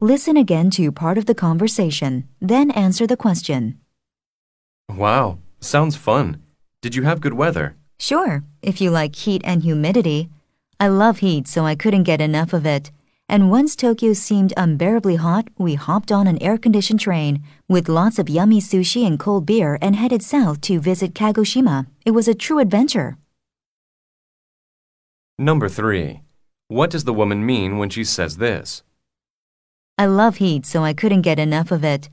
Listen again to part of the conversation, then answer the question. Wow, sounds fun. Did you have good weather? Sure, if you like heat and humidity. I love heat, so I couldn't get enough of it. And once Tokyo seemed unbearably hot, we hopped on an air conditioned train with lots of yummy sushi and cold beer and headed south to visit Kagoshima. It was a true adventure. Number 3. What does the woman mean when she says this? I love heat, so I couldn't get enough of it.